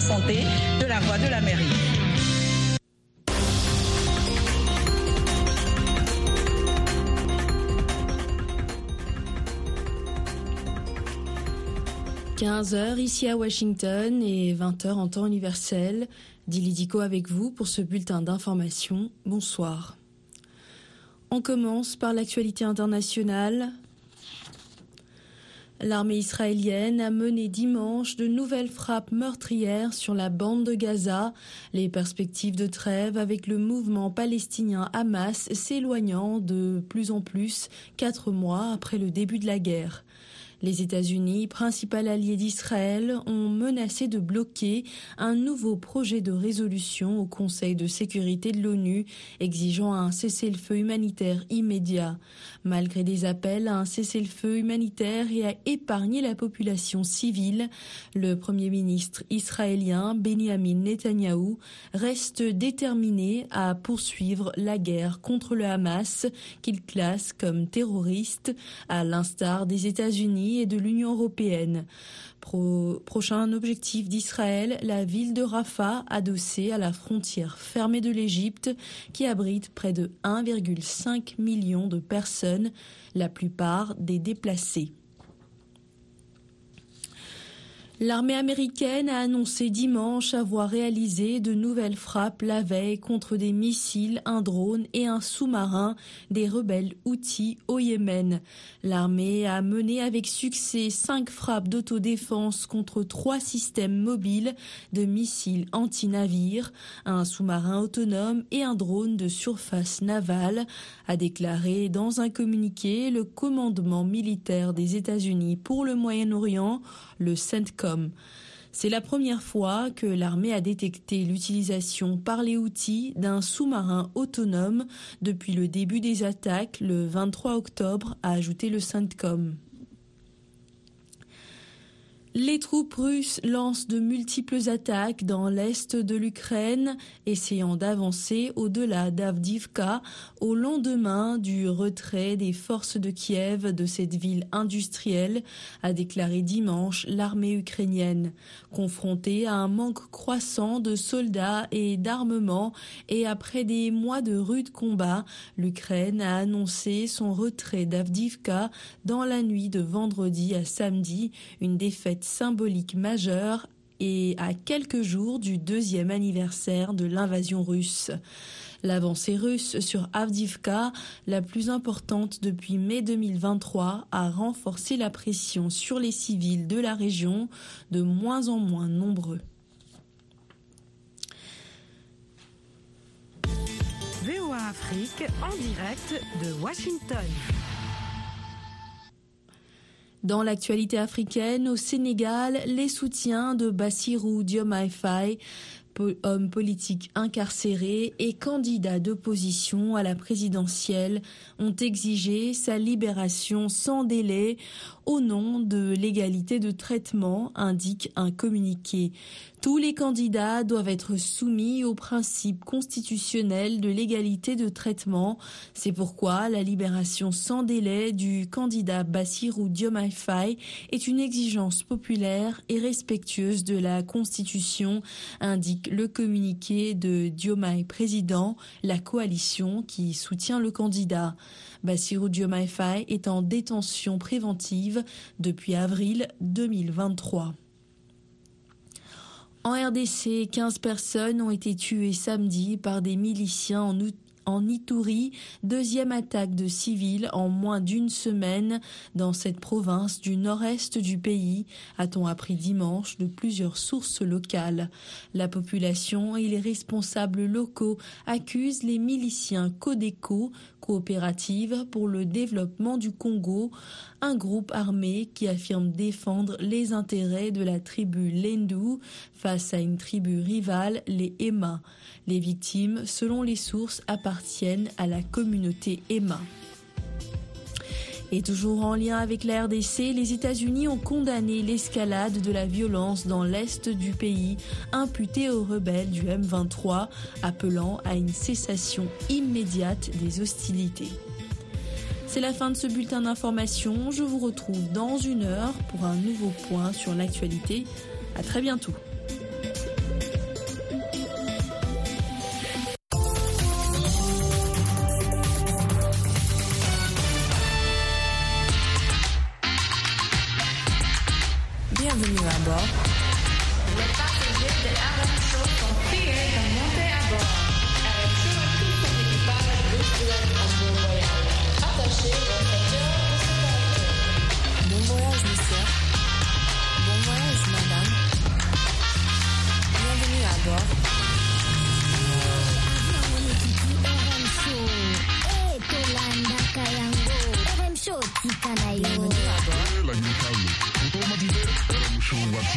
santé de la voie de la mairie. « 15h ici à Washington et 20h en temps universel. Dilidico avec vous pour ce bulletin d'information. Bonsoir. On commence par l'actualité internationale. L'armée israélienne a mené dimanche de nouvelles frappes meurtrières sur la bande de Gaza, les perspectives de trêve avec le mouvement palestinien Hamas s'éloignant de plus en plus quatre mois après le début de la guerre. Les États-Unis, principal allié d'Israël, ont menacé de bloquer un nouveau projet de résolution au Conseil de sécurité de l'ONU exigeant un cessez-le-feu humanitaire immédiat. Malgré des appels à un cessez-le-feu humanitaire et à épargner la population civile, le Premier ministre israélien Benjamin Netanyahou reste déterminé à poursuivre la guerre contre le Hamas qu'il classe comme terroriste, à l'instar des États-Unis et de l'Union européenne. prochain objectif d'Israël, la ville de Rafah, adossée à la frontière fermée de l'Égypte, qui abrite près de 1,5 million de personnes, la plupart des déplacés. L'armée américaine a annoncé dimanche avoir réalisé de nouvelles frappes la veille contre des missiles, un drone et un sous-marin des rebelles Houthis au Yémen. L'armée a mené avec succès cinq frappes d'autodéfense contre trois systèmes mobiles de missiles anti-navires, un sous-marin autonome et un drone de surface navale, a déclaré dans un communiqué le commandement militaire des États-Unis pour le Moyen-Orient, le CENTCOM. C'est la première fois que l'armée a détecté l'utilisation par les outils d'un sous-marin autonome depuis le début des attaques le 23 octobre, a ajouté le CENTCOM. Les troupes russes lancent de multiples attaques dans l'est de l'Ukraine, essayant d'avancer au-delà d'Avdivka au lendemain du retrait des forces de Kiev de cette ville industrielle, a déclaré dimanche l'armée ukrainienne. Confrontée à un manque croissant de soldats et d'armement et après des mois de rudes combats, l'Ukraine a annoncé son retrait d'Avdivka dans la nuit de vendredi à samedi, une défaite symbolique majeure et à quelques jours du deuxième anniversaire de l'invasion russe. L'avancée russe sur Avdivka, la plus importante depuis mai 2023, a renforcé la pression sur les civils de la région, de moins en moins nombreux. VOA Afrique en direct de Washington. Dans l'actualité africaine, au Sénégal, les soutiens de Bassirou Diomaye Faye homme politique incarcéré et candidat d'opposition à la présidentielle, ont exigé sa libération sans délai au nom de l'égalité de traitement, indique un communiqué. Tous les candidats doivent être soumis au principe constitutionnel de l'égalité de traitement. C'est pourquoi la libération sans délai du candidat Bassirou Diomaye Faye est une exigence populaire et respectueuse de la Constitution, indique le communiqué de Diomaye président, la coalition qui soutient le candidat. Bassirou Diomaye Faye est en détention préventive depuis avril 2023. En RDC, 15 personnes ont été tuées samedi par des miliciens en, en Ituri, deuxième attaque de civils en moins d'une semaine dans cette province du nord-est du pays, a-t-on appris dimanche de plusieurs sources locales. La population et les responsables locaux accusent les miliciens Codeco coopérative pour le développement du Congo, un groupe armé qui affirme défendre les intérêts de la tribu Lendu face à une tribu rivale, les Emma. Les victimes, selon les sources, appartiennent à la communauté Emma. Et toujours en lien avec la RDC, les États-Unis ont condamné l'escalade de la violence dans l'est du pays, imputée aux rebelles du M23, appelant à une cessation immédiate des hostilités. C'est la fin de ce bulletin d'information. Je vous retrouve dans une heure pour un nouveau point sur l'actualité. À très bientôt.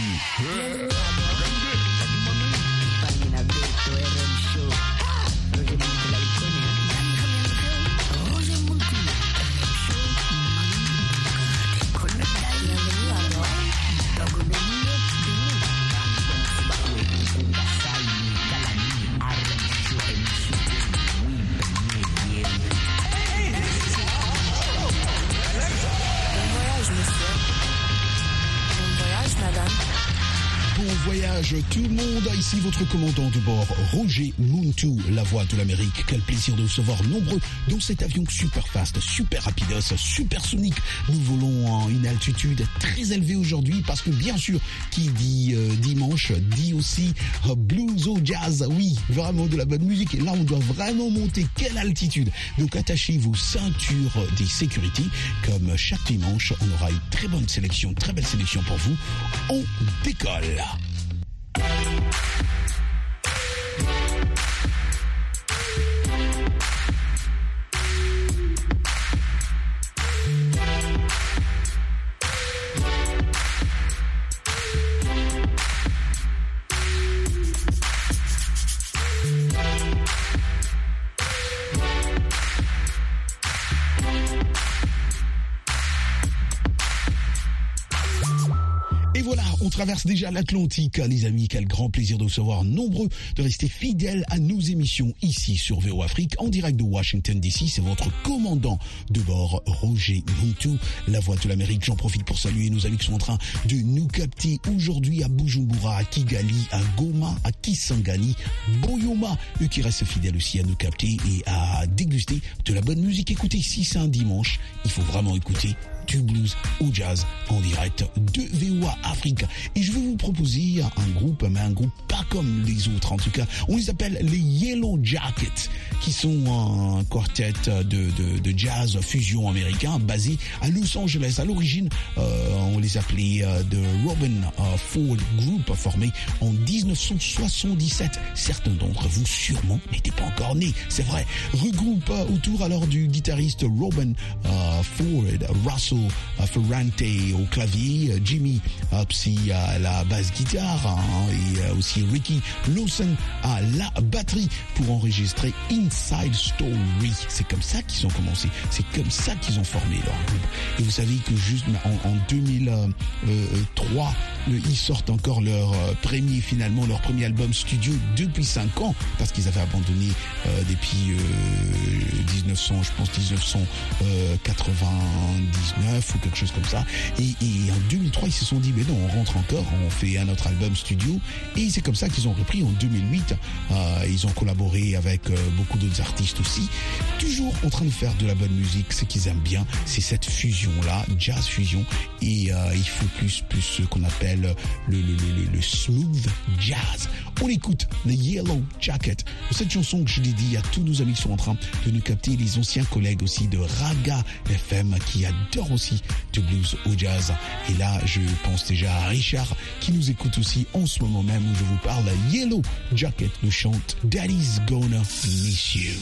Tout Votre commandant de bord, Roger Muntu, la voix de l'Amérique. Quel plaisir de recevoir nombreux dans cet avion super fast, super rapidos, super sonique. Nous volons en une altitude très élevée aujourd'hui parce que bien sûr, qui dit euh, dimanche dit aussi euh, blues au jazz. Oui, vraiment de la bonne musique. Et là, on doit vraiment monter. Quelle altitude Donc attachez vos ceintures des sécurité. Comme chaque dimanche, on aura une très bonne sélection, très belle sélection pour vous. On décolle. Traverse déjà l'Atlantique, les amis. Quel grand plaisir de recevoir nombreux, de rester fidèles à nos émissions ici sur VO Afrique, en direct de Washington DC. C'est votre commandant de bord, Roger Muntu, la voix de l'Amérique. J'en profite pour saluer nos amis qui sont en train de nous capter aujourd'hui à Bujumbura, à Kigali, à Goma, à Kisangani, Boyoma, eux qui restent fidèles aussi à nous capter et à déguster de la bonne musique. Écoutez, si c'est un dimanche, il faut vraiment écouter du blues au jazz en direct de VOA Afrique. Et je vais vous proposer un groupe, mais un groupe pas comme les autres en tout cas. On les appelle les Yellow Jackets, qui sont un quartet de, de, jazz fusion américain basé à Los Angeles. À l'origine, euh, on les appelait euh, de Robin euh, Ford Group, formé en 1977. Certains d'entre vous sûrement n'étaient pas encore nés, c'est vrai. Regroupe autour alors du guitariste Robin Ford, Russell Ferrante au clavier, euh, Jimmy Psy à la basse guitare hein, et euh, aussi Ricky Lawson à la batterie pour enregistrer Inside Story. C'est comme ça qu'ils ont commencé, c'est comme ça qu'ils ont formé leur groupe. Et vous savez que juste en, 2003, ils sortent encore leur euh, premier finalement leur premier album studio depuis 5 ans parce qu'ils avaient abandonné depuis 1900, je pense 1999 ou quelque chose comme ça. Et, en 2003, ils se sont dit, mais non, on rentre encore, on fait un autre album studio. Et c'est comme ça qu'ils ont repris en 2008. Euh, ils ont collaboré avec euh, beaucoup d'autres artistes aussi. Toujours en train de faire de la bonne musique. Ce qu'ils aiment bien, c'est cette fusion-là, jazz fusion. Et euh, il faut plus, plus ce qu'on appelle le, smooth jazz. On écoute The Yellow Jacket. Cette chanson que je dit à tous nos amis qui sont en train de nous capter, les anciens collègues aussi de Raga FM qui adorent aussi du blues au jazz. Et là, je pense déjà à Richard qui nous écoute aussi en ce moment même où je vous parle. Yellow Jacket nous chante Daddy's Gonna Miss You.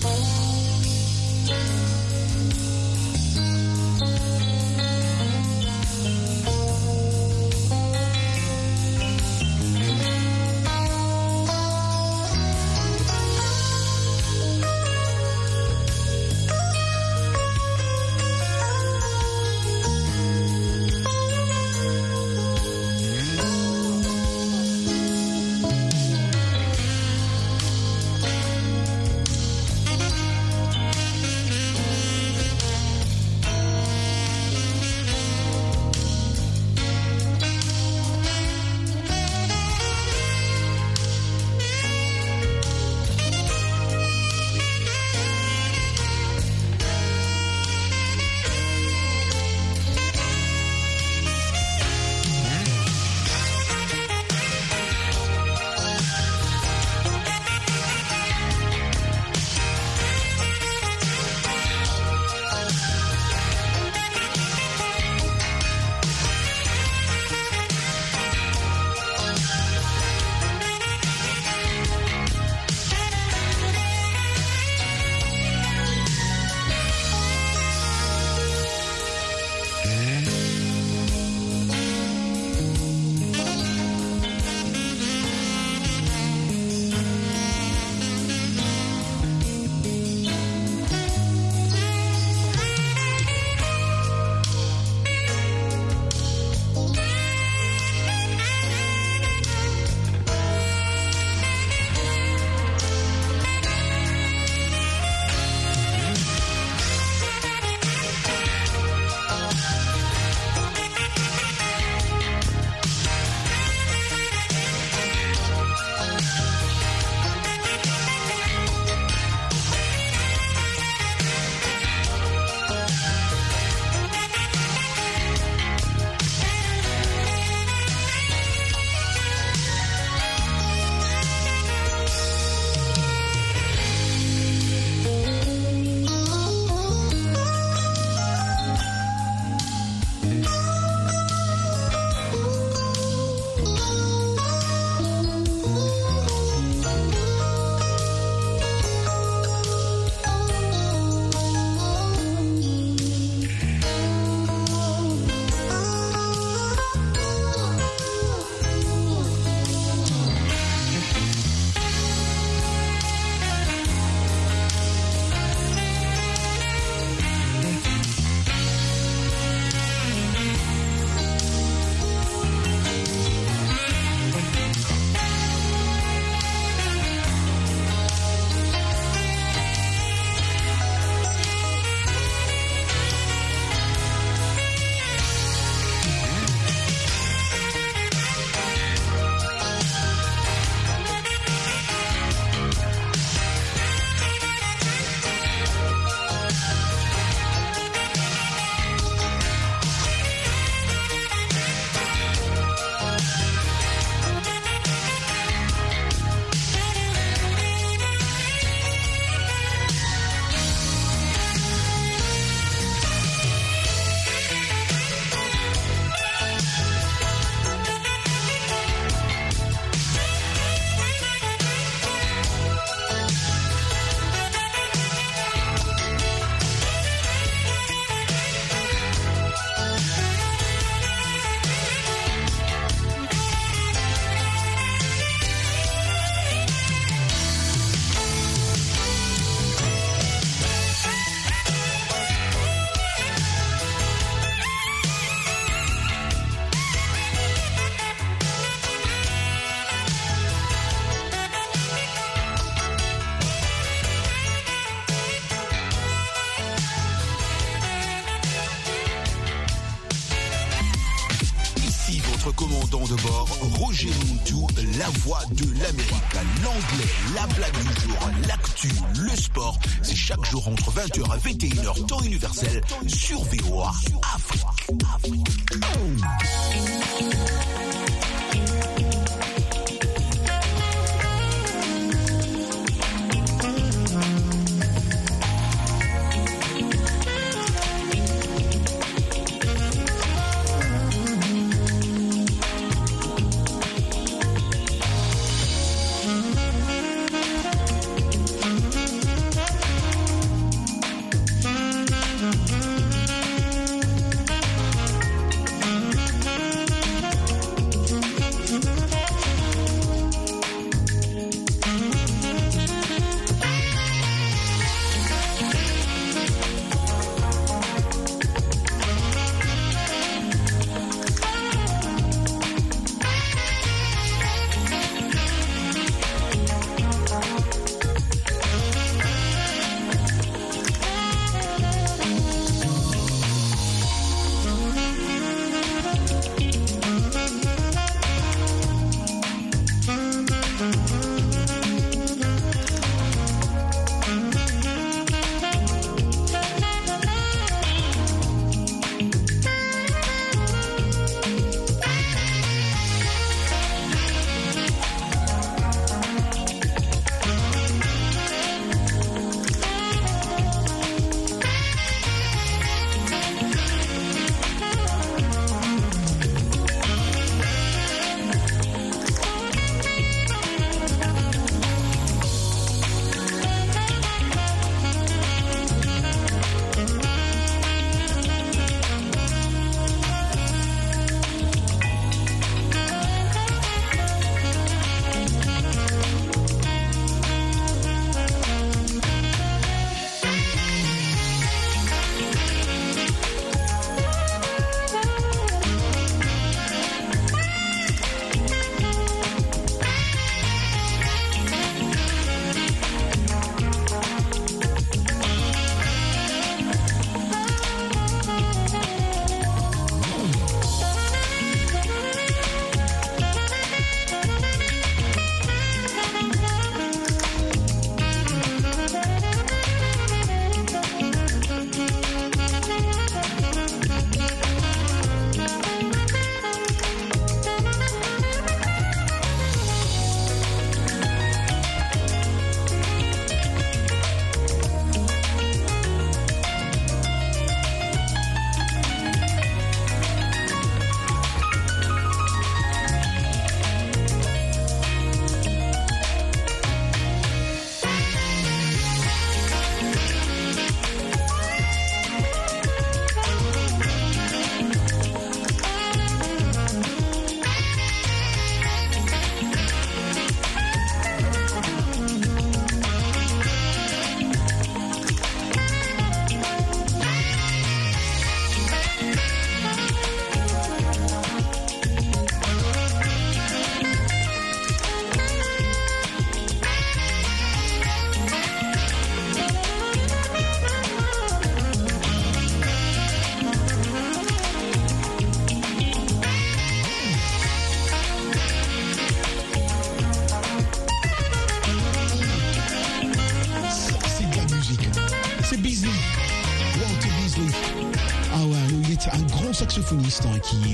21h, temps universel, sur VOA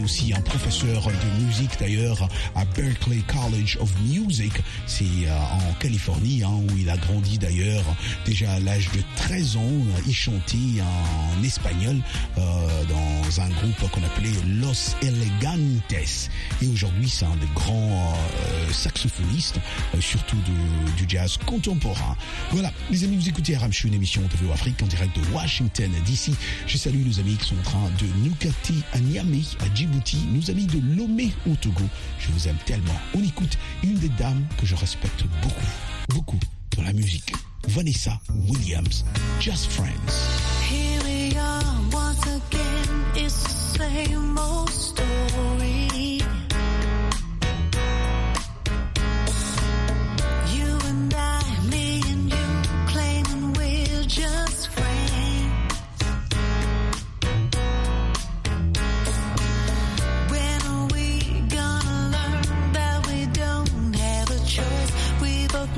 aussi un professeur de musique d'ailleurs à Berkeley College of Music. C'est euh, en Californie hein, où il a grandi d'ailleurs. Déjà à l'âge de 13 ans, il chantait en espagnol euh, dans un groupe qu'on appelait Los Elegantes. Et aujourd'hui, c'est un des grands euh, saxophonistes, surtout du jazz contemporain. Voilà, les amis, vous écoutez Aramchou, une émission de VO Afrique en direct de Washington d'ici. Je salue nos amis qui sont en train de nous capter à Niamey, à Djibouti, nos amis de Lomé au Togo. Je vous aime tellement. On écoute une des dames que je respecte beaucoup, beaucoup dans la musique. Vanessa Williams, Just Friends. Here we are once again, it's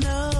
No.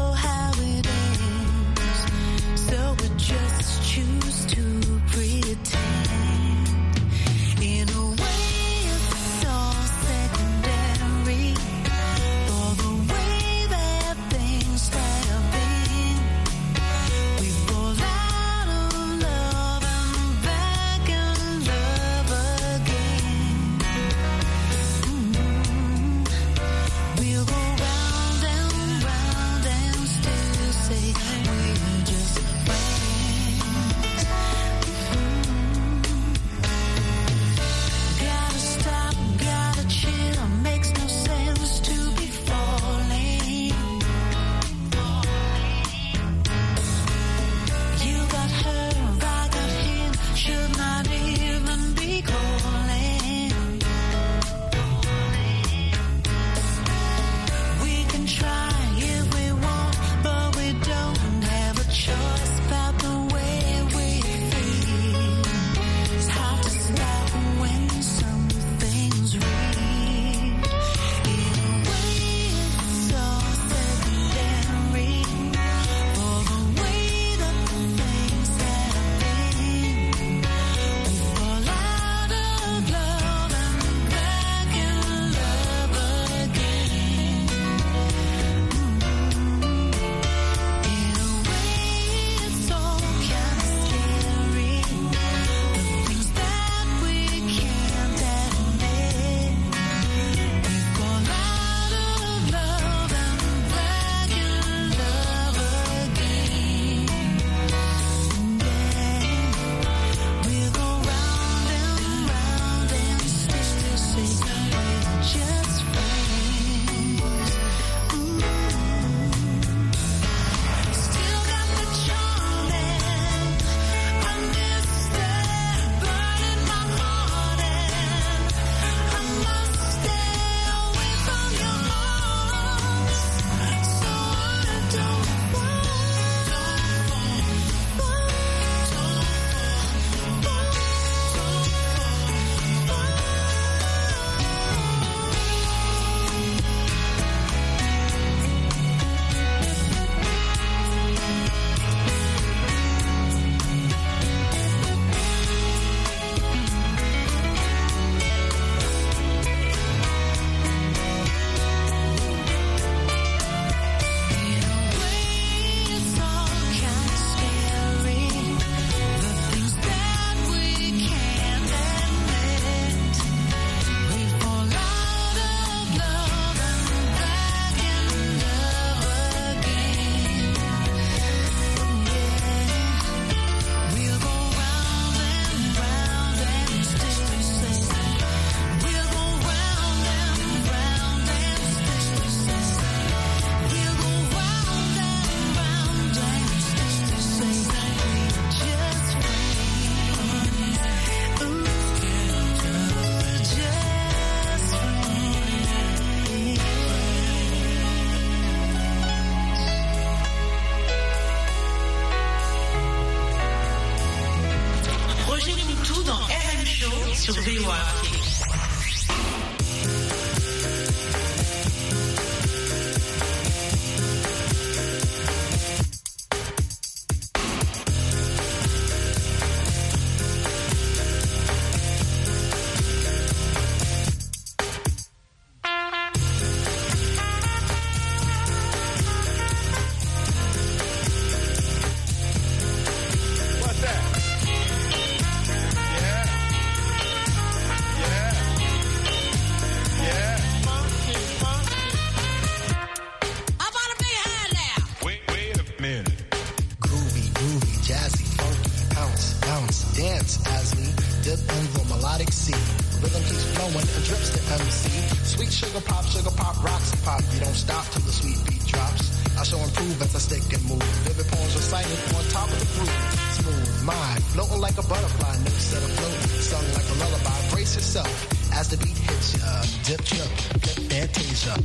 zip flip that taser.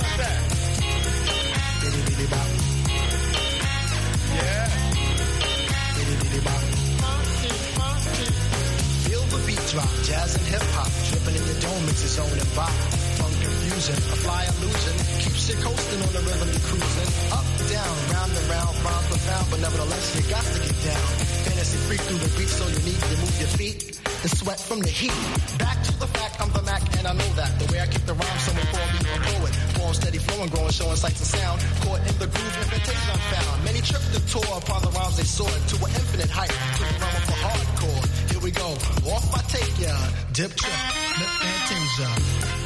What's that? Yeah. Feel the beat drop, jazz and hip hop, dripping in the dome, it's own and bop confusion. A fly illusion keeps it coasting on the rhythm you're cruising. Up, down, round and round, round rhyme profound, but nevertheless you got to get down. Fantasy freak through the beat, so you need to move your feet. The sweat from the heat. Back to the fact, I'm the Mac, and I know that. The way I keep the rhyme, someone call me a poet. Form steady flowing, growing, showing sights and sound. Caught in the groove, invitation I found. Many trip the tour upon the rhymes they soared to an infinite height, to the realm of a hardcore. Here we go, off I take ya, dip trip, lip fantasia.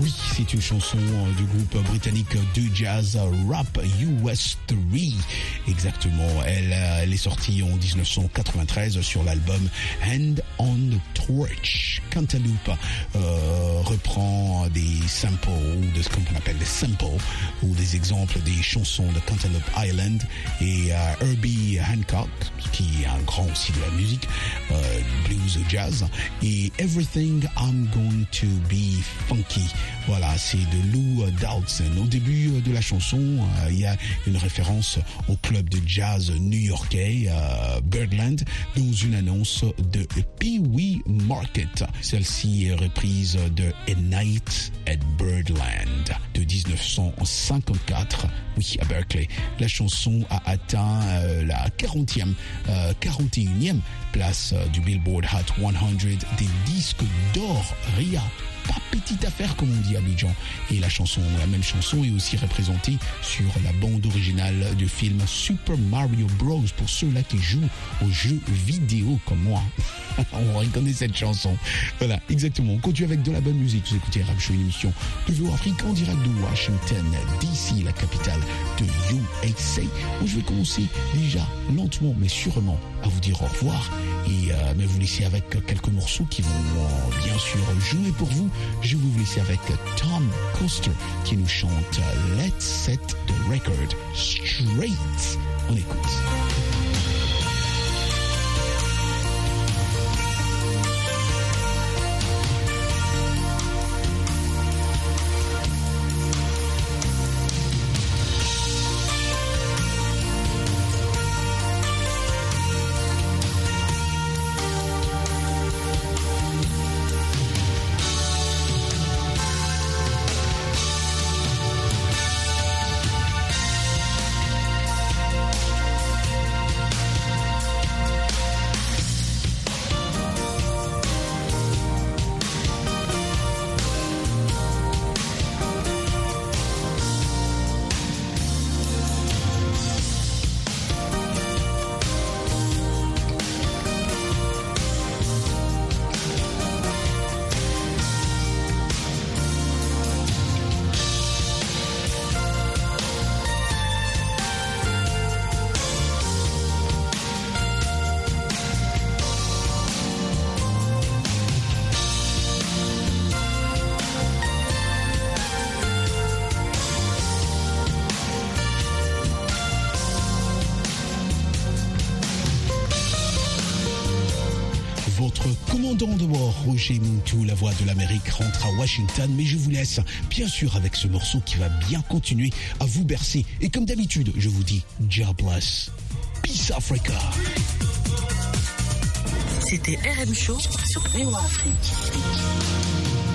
Oui, c'est une chanson euh, du groupe britannique de jazz Rap US 3. Exactement, elle, euh, elle est sortie en 1993 sur l'album Hand on the Torch. Cantaloupe euh, reprend des samples, de ce qu'on appelle des samples, ou des exemples des chansons de Cantaloupe Island et Herbie Hancock, qui est un grand aussi de la musique, jazz, et Everything I'm Going to Be Funky. Voilà, c'est de Lou Dowdson. Au début euh, de la chanson, euh, il y a une référence au club de jazz new-yorkais euh, Birdland dans une annonce de Pee Wee Market. Celle-ci est reprise de A Night at Birdland de 1954, oui, à Berkeley. La chanson a atteint la 40e, euh, 41e place euh, du Billboard Hot 100 des disques d'or. Ria, pas petite affaire comme on dit à Abidjan. Et la chanson, la même chanson est aussi représentée sur la bande originale du film Super Mario Bros. Pour ceux-là qui jouent aux jeux vidéo comme moi. on reconnaît cette chanson. Voilà, exactement. On continue avec de la bonne musique. Vous écoutez Rap Show, une émission de Afrique en direct de Washington, DC, la capitale de USA. Où je vais commencer déjà lentement mais sûrement à vous dire au revoir et euh, mais vous laisser avec quelques morceaux qui vont euh, bien sûr jouer pour vous. Je vous laisser avec Tom Coster qui nous chante Let's Set the Record Straight. On écoute. Roger Muntu, la voix de l'Amérique, rentre à Washington, mais je vous laisse bien sûr avec ce morceau qui va bien continuer à vous bercer. Et comme d'habitude, je vous dis, jobless. Peace Africa. C'était RM Show sur VOA Afrique.